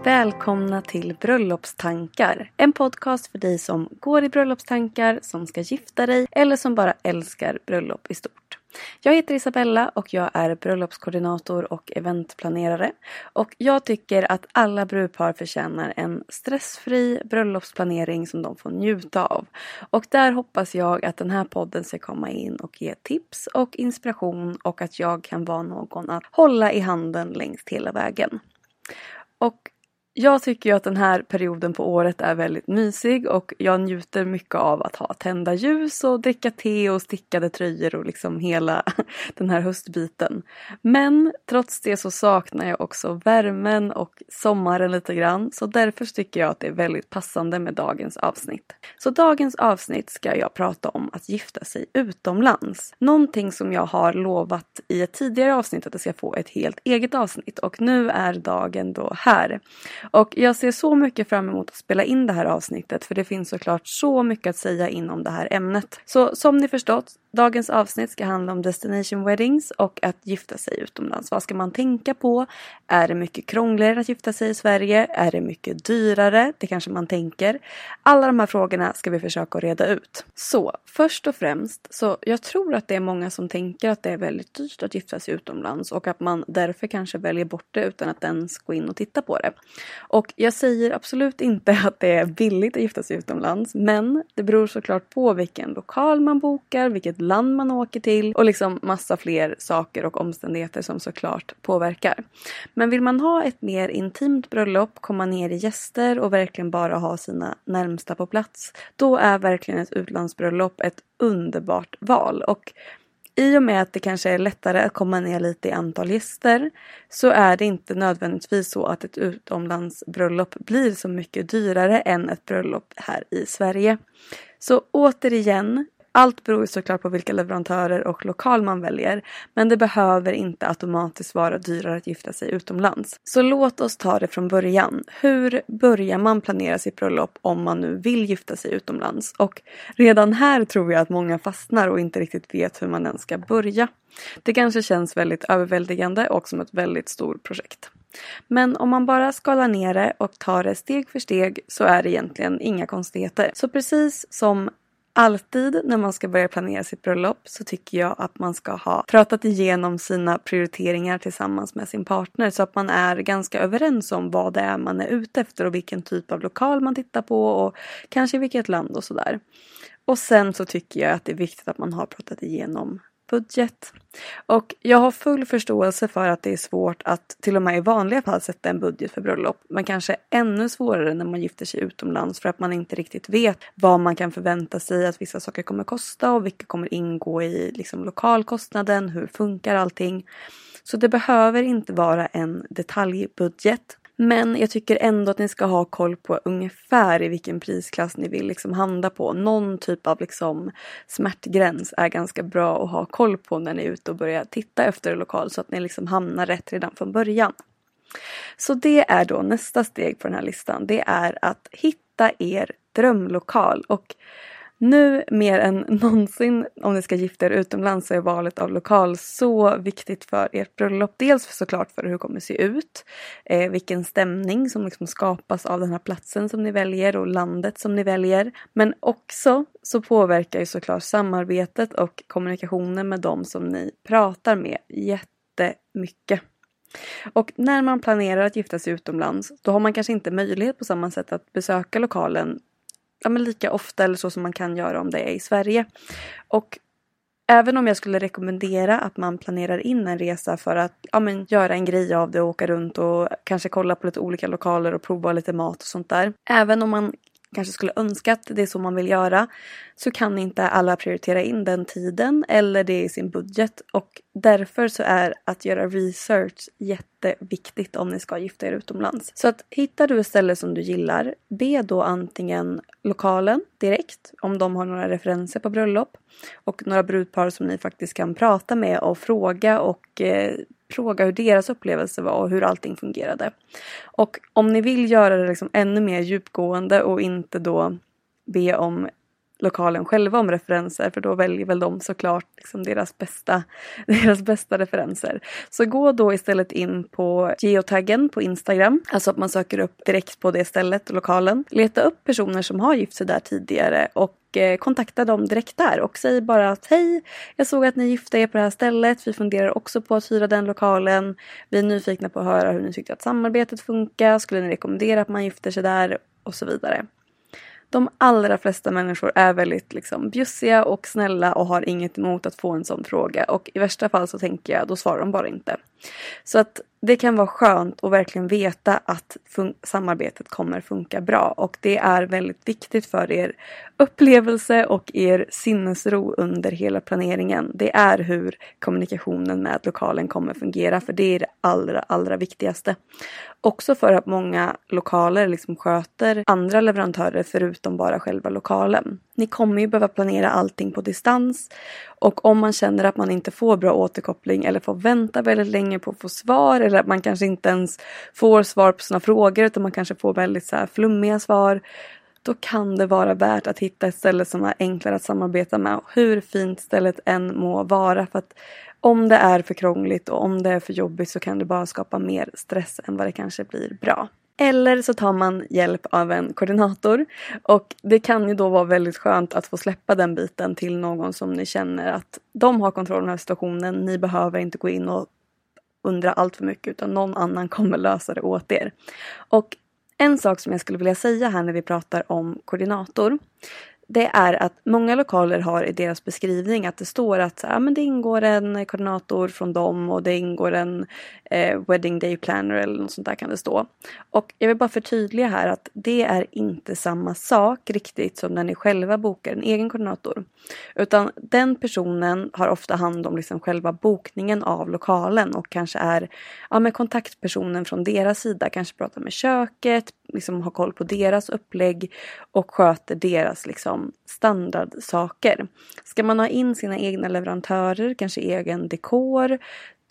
och välkomna till Bröllopstankar. En podcast för dig som går i bröllopstankar, som ska gifta dig eller som bara älskar bröllop i stort. Jag heter Isabella och jag är bröllopskoordinator och eventplanerare. Och jag tycker att alla brudpar förtjänar en stressfri bröllopsplanering som de får njuta av. Och där hoppas jag att den här podden ska komma in och ge tips och inspiration och att jag kan vara någon att hålla i handen längs hela vägen. Och jag tycker ju att den här perioden på året är väldigt mysig och jag njuter mycket av att ha tända ljus och dricka te och stickade tröjor och liksom hela den här höstbiten. Men trots det så saknar jag också värmen och sommaren lite grann så därför tycker jag att det är väldigt passande med dagens avsnitt. Så dagens avsnitt ska jag prata om att gifta sig utomlands. Någonting som jag har lovat i ett tidigare avsnitt att det ska få ett helt eget avsnitt och nu är dagen då här. Och jag ser så mycket fram emot att spela in det här avsnittet för det finns såklart så mycket att säga inom det här ämnet. Så som ni förstått, dagens avsnitt ska handla om destination weddings och att gifta sig utomlands. Vad ska man tänka på? Är det mycket krångligare att gifta sig i Sverige? Är det mycket dyrare? Det kanske man tänker. Alla de här frågorna ska vi försöka reda ut. Så först och främst, så jag tror att det är många som tänker att det är väldigt dyrt att gifta sig utomlands och att man därför kanske väljer bort det utan att ens gå in och titta på det. Och jag säger absolut inte att det är billigt att gifta sig utomlands men det beror såklart på vilken lokal man bokar, vilket land man åker till och liksom massa fler saker och omständigheter som såklart påverkar. Men vill man ha ett mer intimt bröllop, komma ner i gäster och verkligen bara ha sina närmsta på plats, då är verkligen ett utlandsbröllop ett underbart val. Och i och med att det kanske är lättare att komma ner lite i antal gäster så är det inte nödvändigtvis så att ett utomlandsbröllop blir så mycket dyrare än ett bröllop här i Sverige. Så återigen, allt beror såklart på vilka leverantörer och lokal man väljer. Men det behöver inte automatiskt vara dyrare att gifta sig utomlands. Så låt oss ta det från början. Hur börjar man planera sitt bröllop om man nu vill gifta sig utomlands? Och redan här tror jag att många fastnar och inte riktigt vet hur man ens ska börja. Det kanske känns väldigt överväldigande och som ett väldigt stort projekt. Men om man bara skalar ner det och tar det steg för steg så är det egentligen inga konstigheter. Så precis som Alltid när man ska börja planera sitt bröllop så tycker jag att man ska ha pratat igenom sina prioriteringar tillsammans med sin partner så att man är ganska överens om vad det är man är ute efter och vilken typ av lokal man tittar på och kanske vilket land och sådär. Och sen så tycker jag att det är viktigt att man har pratat igenom budget. Och jag har full förståelse för att det är svårt att till och med i vanliga fall sätta en budget för bröllop. Men kanske ännu svårare när man gifter sig utomlands för att man inte riktigt vet vad man kan förvänta sig att vissa saker kommer kosta och vilka kommer ingå i liksom, lokalkostnaden, hur funkar allting. Så det behöver inte vara en detaljbudget. Men jag tycker ändå att ni ska ha koll på ungefär i vilken prisklass ni vill liksom handla på. Någon typ av liksom smärtgräns är ganska bra att ha koll på när ni är ute och börjar titta efter en lokal så att ni liksom hamnar rätt redan från början. Så det är då nästa steg på den här listan. Det är att hitta er drömlokal. Och nu mer än någonsin om ni ska gifta er utomlands så är valet av lokal så viktigt för ert bröllop. Dels såklart för hur det kommer se ut, eh, vilken stämning som liksom skapas av den här platsen som ni väljer och landet som ni väljer. Men också så påverkar ju såklart samarbetet och kommunikationen med dem som ni pratar med jättemycket. Och när man planerar att gifta sig utomlands då har man kanske inte möjlighet på samma sätt att besöka lokalen ja, men lika ofta eller så som man kan göra om det är i Sverige. Och även om jag skulle rekommendera att man planerar in en resa för att ja, men, göra en grej av det och åka runt och kanske kolla på lite olika lokaler och prova lite mat och sånt där. Även om man kanske skulle önska att det är så man vill göra så kan inte alla prioritera in den tiden eller det i sin budget och därför så är att göra research jätteviktigt om ni ska gifta er utomlands. Så att hittar du ett ställe som du gillar, be då antingen lokalen direkt om de har några referenser på bröllop och några brudpar som ni faktiskt kan prata med och fråga och eh, fråga hur deras upplevelse var och hur allting fungerade. Och om ni vill göra det liksom ännu mer djupgående och inte då be om lokalen själva om referenser för då väljer väl de såklart liksom deras, bästa, deras bästa referenser. Så gå då istället in på geotaggen på Instagram, alltså att man söker upp direkt på det stället, lokalen. Leta upp personer som har gift sig där tidigare och eh, kontakta dem direkt där och säg bara att hej, jag såg att ni gifte er på det här stället. Vi funderar också på att hyra den lokalen. Vi är nyfikna på att höra hur ni tyckte att samarbetet funkar. Skulle ni rekommendera att man gifter sig där? Och så vidare. De allra flesta människor är väldigt liksom, bjussiga och snälla och har inget emot att få en sån fråga. Och i värsta fall så tänker jag, då svarar de bara inte. Så att det kan vara skönt att verkligen veta att samarbetet kommer funka bra och det är väldigt viktigt för er upplevelse och er sinnesro under hela planeringen. Det är hur kommunikationen med lokalen kommer fungera för det är det allra, allra viktigaste. Också för att många lokaler liksom sköter andra leverantörer förutom bara själva lokalen. Ni kommer ju behöva planera allting på distans och om man känner att man inte får bra återkoppling eller får vänta väldigt länge på att få svar eller att man kanske inte ens får svar på sina frågor utan man kanske får väldigt så här flummiga svar då kan det vara värt att hitta ett ställe som är enklare att samarbeta med. Hur fint stället än må vara. För att om det är för krångligt och om det är för jobbigt så kan det bara skapa mer stress än vad det kanske blir bra. Eller så tar man hjälp av en koordinator och det kan ju då vara väldigt skönt att få släppa den biten till någon som ni känner att de har kontrollen över situationen. Ni behöver inte gå in och undra allt för mycket utan någon annan kommer lösa det åt er. Och en sak som jag skulle vilja säga här när vi pratar om koordinator det är att många lokaler har i deras beskrivning att det står att ah, men det ingår en koordinator från dem och det ingår en eh, wedding day planner eller något sånt där kan det stå. Och jag vill bara förtydliga här att det är inte samma sak riktigt som när ni själva bokar en egen koordinator. Utan den personen har ofta hand om liksom själva bokningen av lokalen och kanske är ja, med kontaktpersonen från deras sida, kanske pratar med köket, liksom har koll på deras upplägg och sköter deras liksom standardsaker. Ska man ha in sina egna leverantörer, kanske egen dekor,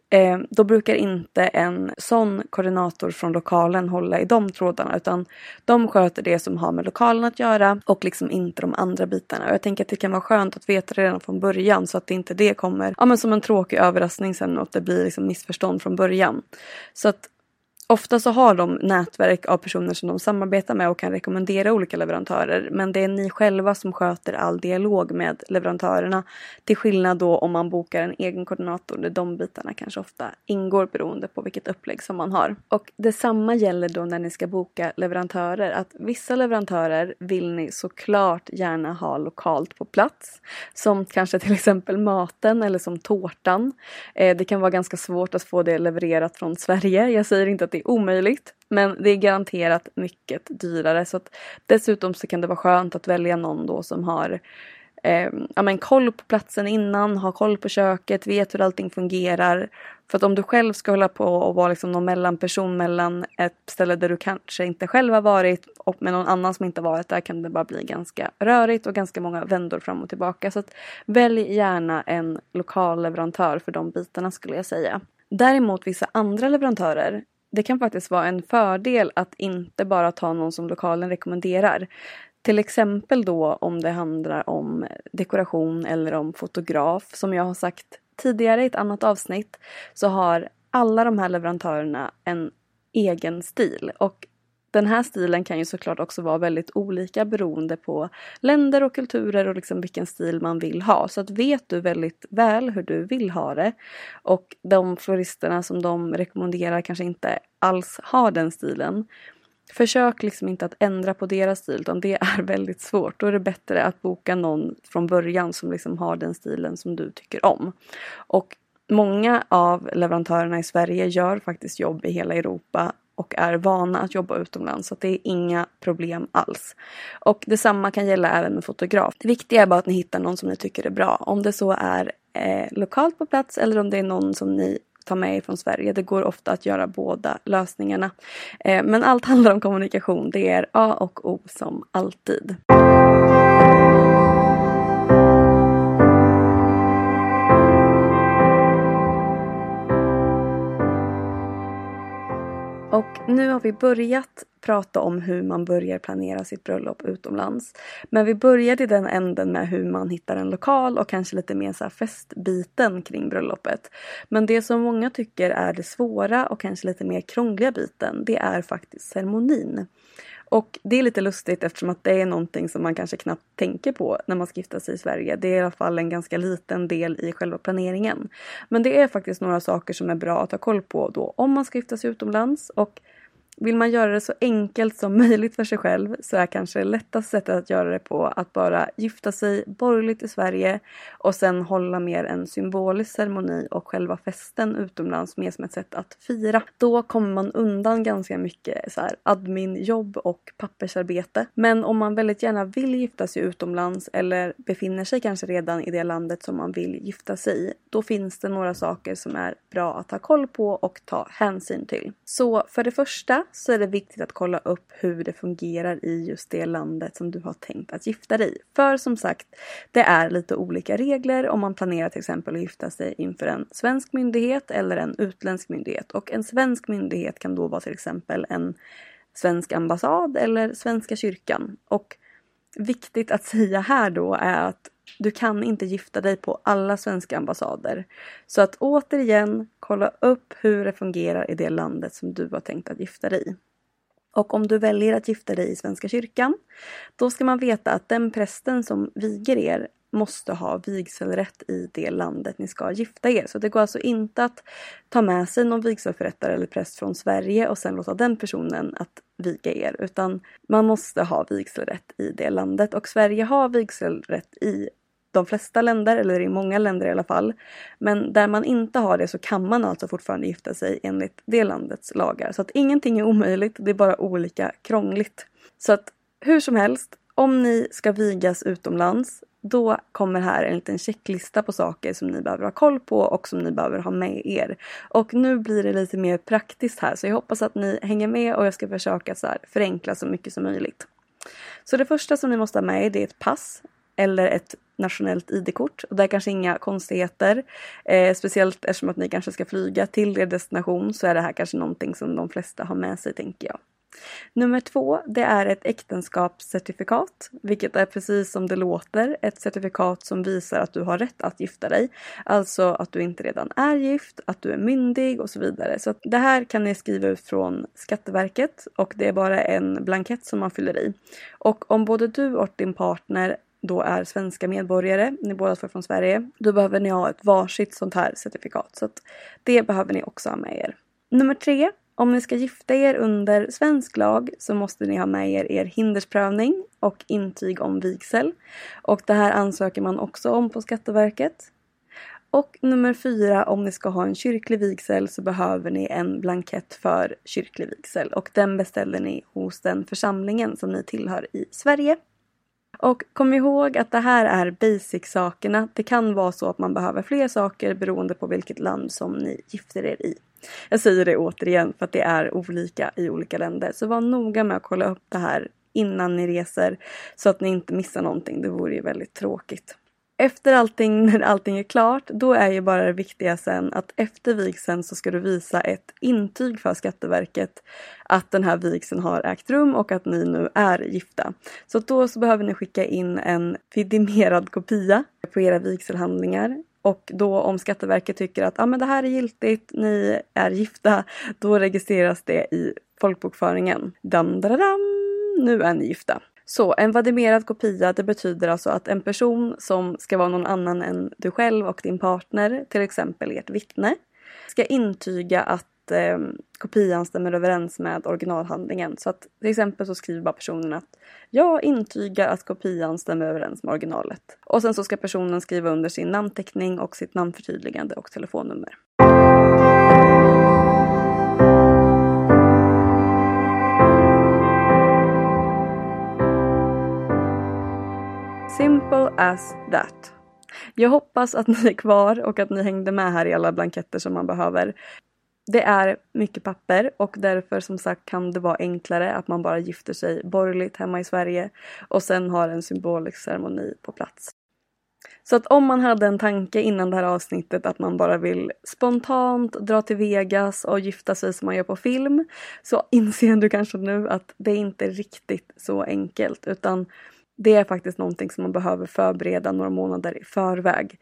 eh, då brukar inte en sån koordinator från lokalen hålla i de trådarna utan de sköter det som har med lokalen att göra och liksom inte de andra bitarna. Och jag tänker att det kan vara skönt att veta redan från början så att inte det kommer ja, men som en tråkig överraskning sen och att det blir liksom missförstånd från början. Så att Ofta så har de nätverk av personer som de samarbetar med och kan rekommendera olika leverantörer. Men det är ni själva som sköter all dialog med leverantörerna. Till skillnad då om man bokar en egen koordinator där de bitarna kanske ofta ingår beroende på vilket upplägg som man har. Och detsamma gäller då när ni ska boka leverantörer. Att vissa leverantörer vill ni såklart gärna ha lokalt på plats. Som kanske till exempel maten eller som tårtan. Eh, det kan vara ganska svårt att få det levererat från Sverige. Jag säger inte att det är omöjligt. Men det är garanterat mycket dyrare. Så att dessutom så kan det vara skönt att välja någon då som har eh, ja, men koll på platsen innan, har koll på köket, vet hur allting fungerar. För att om du själv ska hålla på och vara liksom någon mellanperson mellan ett ställe där du kanske inte själv har varit och med någon annan som inte varit där kan det bara bli ganska rörigt och ganska många vändor fram och tillbaka. Så att välj gärna en lokal leverantör för de bitarna skulle jag säga. Däremot vissa andra leverantörer det kan faktiskt vara en fördel att inte bara ta någon som lokalen rekommenderar. Till exempel då om det handlar om dekoration eller om fotograf. Som jag har sagt tidigare i ett annat avsnitt så har alla de här leverantörerna en egen stil. Och den här stilen kan ju såklart också vara väldigt olika beroende på länder och kulturer och liksom vilken stil man vill ha. Så att vet du väldigt väl hur du vill ha det och de floristerna som de rekommenderar kanske inte alls har den stilen. Försök liksom inte att ändra på deras stil utan det är väldigt svårt. Då är det bättre att boka någon från början som liksom har den stilen som du tycker om. Och Många av leverantörerna i Sverige gör faktiskt jobb i hela Europa och är vana att jobba utomlands så det är inga problem alls. Och detsamma kan gälla även med fotograf. Det viktiga är bara att ni hittar någon som ni tycker är bra. Om det så är eh, lokalt på plats eller om det är någon som ni tar med er från Sverige. Det går ofta att göra båda lösningarna. Eh, men allt handlar om kommunikation. Det är A och O som alltid. Och nu har vi börjat prata om hur man börjar planera sitt bröllop utomlands. Men vi började i den änden med hur man hittar en lokal och kanske lite mer så här festbiten kring bröllopet. Men det som många tycker är det svåra och kanske lite mer krångliga biten, det är faktiskt ceremonin. Och det är lite lustigt eftersom att det är någonting som man kanske knappt tänker på när man ska gifta sig i Sverige. Det är i alla fall en ganska liten del i själva planeringen. Men det är faktiskt några saker som är bra att ha koll på då om man ska gifta sig utomlands och vill man göra det så enkelt som möjligt för sig själv så är kanske det lättaste sättet att göra det på att bara gifta sig borgerligt i Sverige och sen hålla mer en symbolisk ceremoni och själva festen utomlands mer som ett sätt att fira. Då kommer man undan ganska mycket så här adminjobb och pappersarbete. Men om man väldigt gärna vill gifta sig utomlands eller befinner sig kanske redan i det landet som man vill gifta sig i, då finns det några saker som är bra att ha koll på och ta hänsyn till. Så för det första så är det viktigt att kolla upp hur det fungerar i just det landet som du har tänkt att gifta dig i. För som sagt, det är lite olika regler om man planerar till exempel att gifta sig inför en svensk myndighet eller en utländsk myndighet. Och en svensk myndighet kan då vara till exempel en svensk ambassad eller Svenska kyrkan. Och viktigt att säga här då är att du kan inte gifta dig på alla svenska ambassader. Så att återigen kolla upp hur det fungerar i det landet som du har tänkt att gifta dig i. Och om du väljer att gifta dig i Svenska kyrkan, då ska man veta att den prästen som viger er måste ha vigselrätt i det landet ni ska gifta er. Så det går alltså inte att ta med sig någon vigselförrättare eller präst från Sverige och sen låta den personen att viga er. Utan man måste ha vigselrätt i det landet. Och Sverige har vigselrätt i de flesta länder, eller i många länder i alla fall. Men där man inte har det så kan man alltså fortfarande gifta sig enligt det landets lagar. Så att ingenting är omöjligt, det är bara olika krångligt. Så att hur som helst, om ni ska vigas utomlands då kommer här en liten checklista på saker som ni behöver ha koll på och som ni behöver ha med er. Och nu blir det lite mer praktiskt här så jag hoppas att ni hänger med och jag ska försöka så förenkla så mycket som möjligt. Så det första som ni måste ha med er det är ett pass eller ett nationellt ID-kort. Och det är kanske inga konstigheter. Eh, speciellt eftersom att ni kanske ska flyga till er destination så är det här kanske någonting som de flesta har med sig tänker jag. Nummer två, det är ett äktenskapscertifikat, vilket är precis som det låter ett certifikat som visar att du har rätt att gifta dig. Alltså att du inte redan är gift, att du är myndig och så vidare. Så det här kan ni skriva ut från Skatteverket och det är bara en blankett som man fyller i. Och om både du och din partner då är svenska medborgare, ni båda två från Sverige, då behöver ni ha ett varsitt sånt här certifikat. Så att det behöver ni också ha med er. Nummer tre, om ni ska gifta er under svensk lag så måste ni ha med er er hindersprövning och intyg om vigsel. Och det här ansöker man också om på Skatteverket. Och nummer fyra, om ni ska ha en kyrklig vigsel så behöver ni en blankett för kyrklig vigsel och den beställer ni hos den församlingen som ni tillhör i Sverige. Och kom ihåg att det här är basic-sakerna. Det kan vara så att man behöver fler saker beroende på vilket land som ni gifter er i. Jag säger det återigen för att det är olika i olika länder. Så var noga med att kolla upp det här innan ni reser så att ni inte missar någonting. Det vore ju väldigt tråkigt. Efter allting, när allting är klart, då är ju bara det viktiga sen att efter vigseln så ska du visa ett intyg för Skatteverket att den här vigseln har ägt rum och att ni nu är gifta. Så då så behöver ni skicka in en vidimerad kopia på era vigselhandlingar och då om Skatteverket tycker att ah, men det här är giltigt, ni är gifta, då registreras det i folkbokföringen. Dam, dam, dam, nu är ni gifta. Så en vadimerad kopia det betyder alltså att en person som ska vara någon annan än du själv och din partner, till exempel ert vittne, ska intyga att eh, kopian stämmer överens med originalhandlingen. Så att till exempel så skriver bara personen att jag intygar att kopian stämmer överens med originalet. Och sen så ska personen skriva under sin namnteckning och sitt namnförtydligande och telefonnummer. Simple as that. Jag hoppas att ni är kvar och att ni hängde med här i alla blanketter som man behöver. Det är mycket papper och därför som sagt kan det vara enklare att man bara gifter sig borgerligt hemma i Sverige och sen har en symbolisk ceremoni på plats. Så att om man hade en tanke innan det här avsnittet att man bara vill spontant dra till Vegas och gifta sig som man gör på film så inser du kanske nu att det inte är riktigt så enkelt utan det är faktiskt någonting som man behöver förbereda några månader i förväg.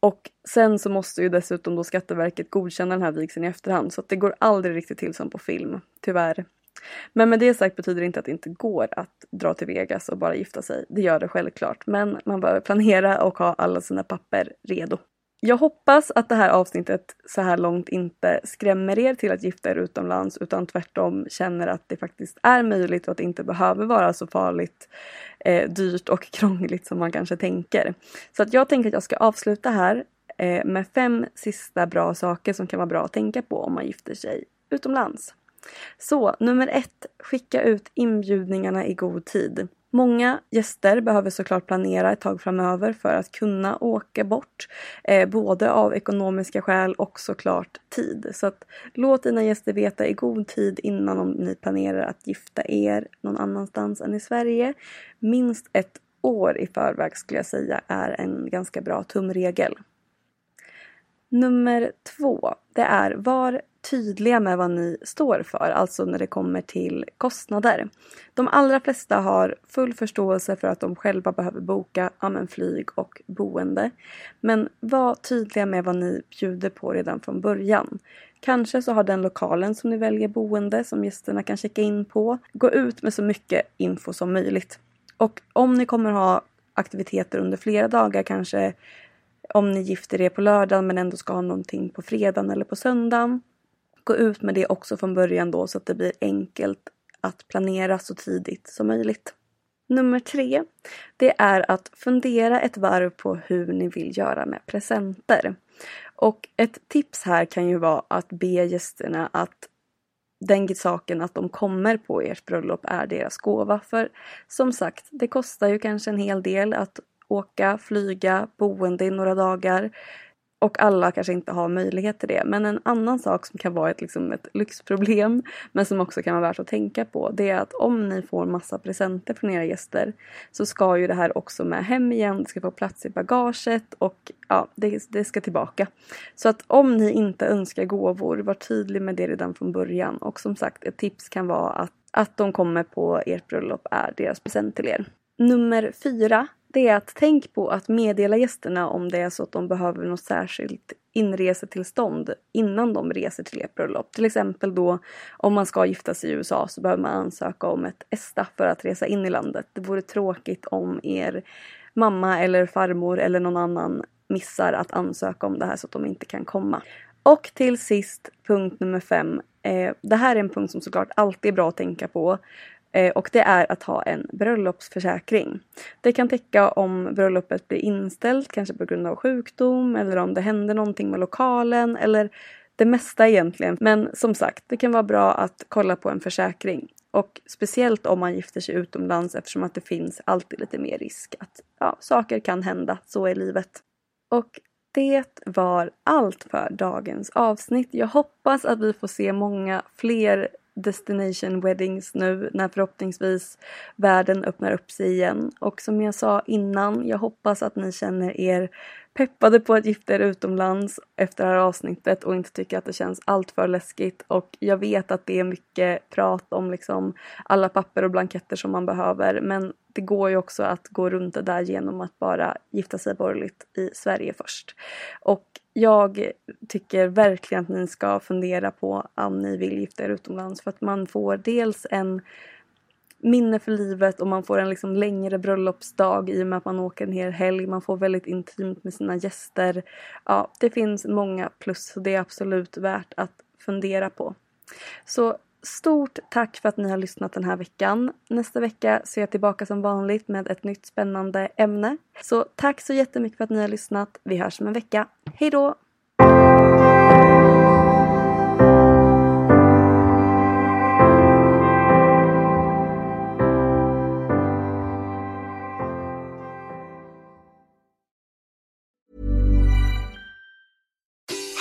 Och sen så måste ju dessutom då Skatteverket godkänna den här vigseln i efterhand så att det går aldrig riktigt till som på film, tyvärr. Men med det sagt betyder det inte att det inte går att dra till Vegas och bara gifta sig. Det gör det självklart, men man behöver planera och ha alla sina papper redo. Jag hoppas att det här avsnittet så här långt inte skrämmer er till att gifta er utomlands utan tvärtom känner att det faktiskt är möjligt och att det inte behöver vara så farligt, eh, dyrt och krångligt som man kanske tänker. Så att jag tänker att jag ska avsluta här eh, med fem sista bra saker som kan vara bra att tänka på om man gifter sig utomlands. Så nummer ett, skicka ut inbjudningarna i god tid. Många gäster behöver såklart planera ett tag framöver för att kunna åka bort. Eh, både av ekonomiska skäl och såklart tid. Så att låt dina gäster veta i god tid innan om ni planerar att gifta er någon annanstans än i Sverige. Minst ett år i förväg skulle jag säga är en ganska bra tumregel. Nummer två, det är var tydliga med vad ni står för, alltså när det kommer till kostnader. De allra flesta har full förståelse för att de själva behöver boka ja, flyg och boende. Men var tydliga med vad ni bjuder på redan från början. Kanske så har den lokalen som ni väljer boende som gästerna kan checka in på. Gå ut med så mycket info som möjligt. Och om ni kommer ha aktiviteter under flera dagar, kanske om ni gifter er på lördagen men ändå ska ha någonting på fredagen eller på söndagen. Gå ut med det också från början då så att det blir enkelt att planera så tidigt som möjligt. Nummer tre, det är att fundera ett varv på hur ni vill göra med presenter. Och ett tips här kan ju vara att be gästerna att den saken att de kommer på ert bröllop är deras gåva. För som sagt, det kostar ju kanske en hel del att åka, flyga, boende i några dagar. Och alla kanske inte har möjlighet till det. Men en annan sak som kan vara ett, liksom ett lyxproblem men som också kan vara värt att tänka på det är att om ni får massa presenter från era gäster så ska ju det här också med hem igen. Det ska få plats i bagaget och ja, det, det ska tillbaka. Så att om ni inte önskar gåvor, var tydlig med det redan från början. Och som sagt, ett tips kan vara att, att de kommer på ert bröllop är deras present till er. Nummer fyra det är att tänk på att meddela gästerna om det är så att de behöver något särskilt inresetillstånd innan de reser till ert bröllop. Till exempel då om man ska gifta sig i USA så behöver man ansöka om ett ESTA för att resa in i landet. Det vore tråkigt om er mamma eller farmor eller någon annan missar att ansöka om det här så att de inte kan komma. Och till sist punkt nummer fem. Eh, det här är en punkt som såklart alltid är bra att tänka på. Eh, och det är att ha en bröllopsförsäkring. Det kan täcka om bröllopet blir inställt, kanske på grund av sjukdom eller om det händer någonting med lokalen eller det mesta egentligen. Men som sagt, det kan vara bra att kolla på en försäkring. Och speciellt om man gifter sig utomlands eftersom att det finns alltid lite mer risk att ja, saker kan hända, så är livet. Och det var allt för dagens avsnitt. Jag hoppas att vi får se många fler destination weddings nu när förhoppningsvis världen öppnar upp sig igen. Och som jag sa innan, jag hoppas att ni känner er peppade på att gifta er utomlands efter det här avsnittet och inte tycker att det känns alltför läskigt. Och jag vet att det är mycket prat om liksom alla papper och blanketter som man behöver men det går ju också att gå runt det där genom att bara gifta sig borgerligt i Sverige först. Och jag tycker verkligen att ni ska fundera på om ni vill gifta er utomlands för att man får dels en minne för livet och man får en liksom längre bröllopsdag i och med att man åker en hel helg. Man får väldigt intimt med sina gäster. Ja, det finns många plus så det är absolut värt att fundera på. Så stort tack för att ni har lyssnat den här veckan. Nästa vecka så är jag tillbaka som vanligt med ett nytt spännande ämne. Så tack så jättemycket för att ni har lyssnat. Vi hörs om en vecka. Hej då!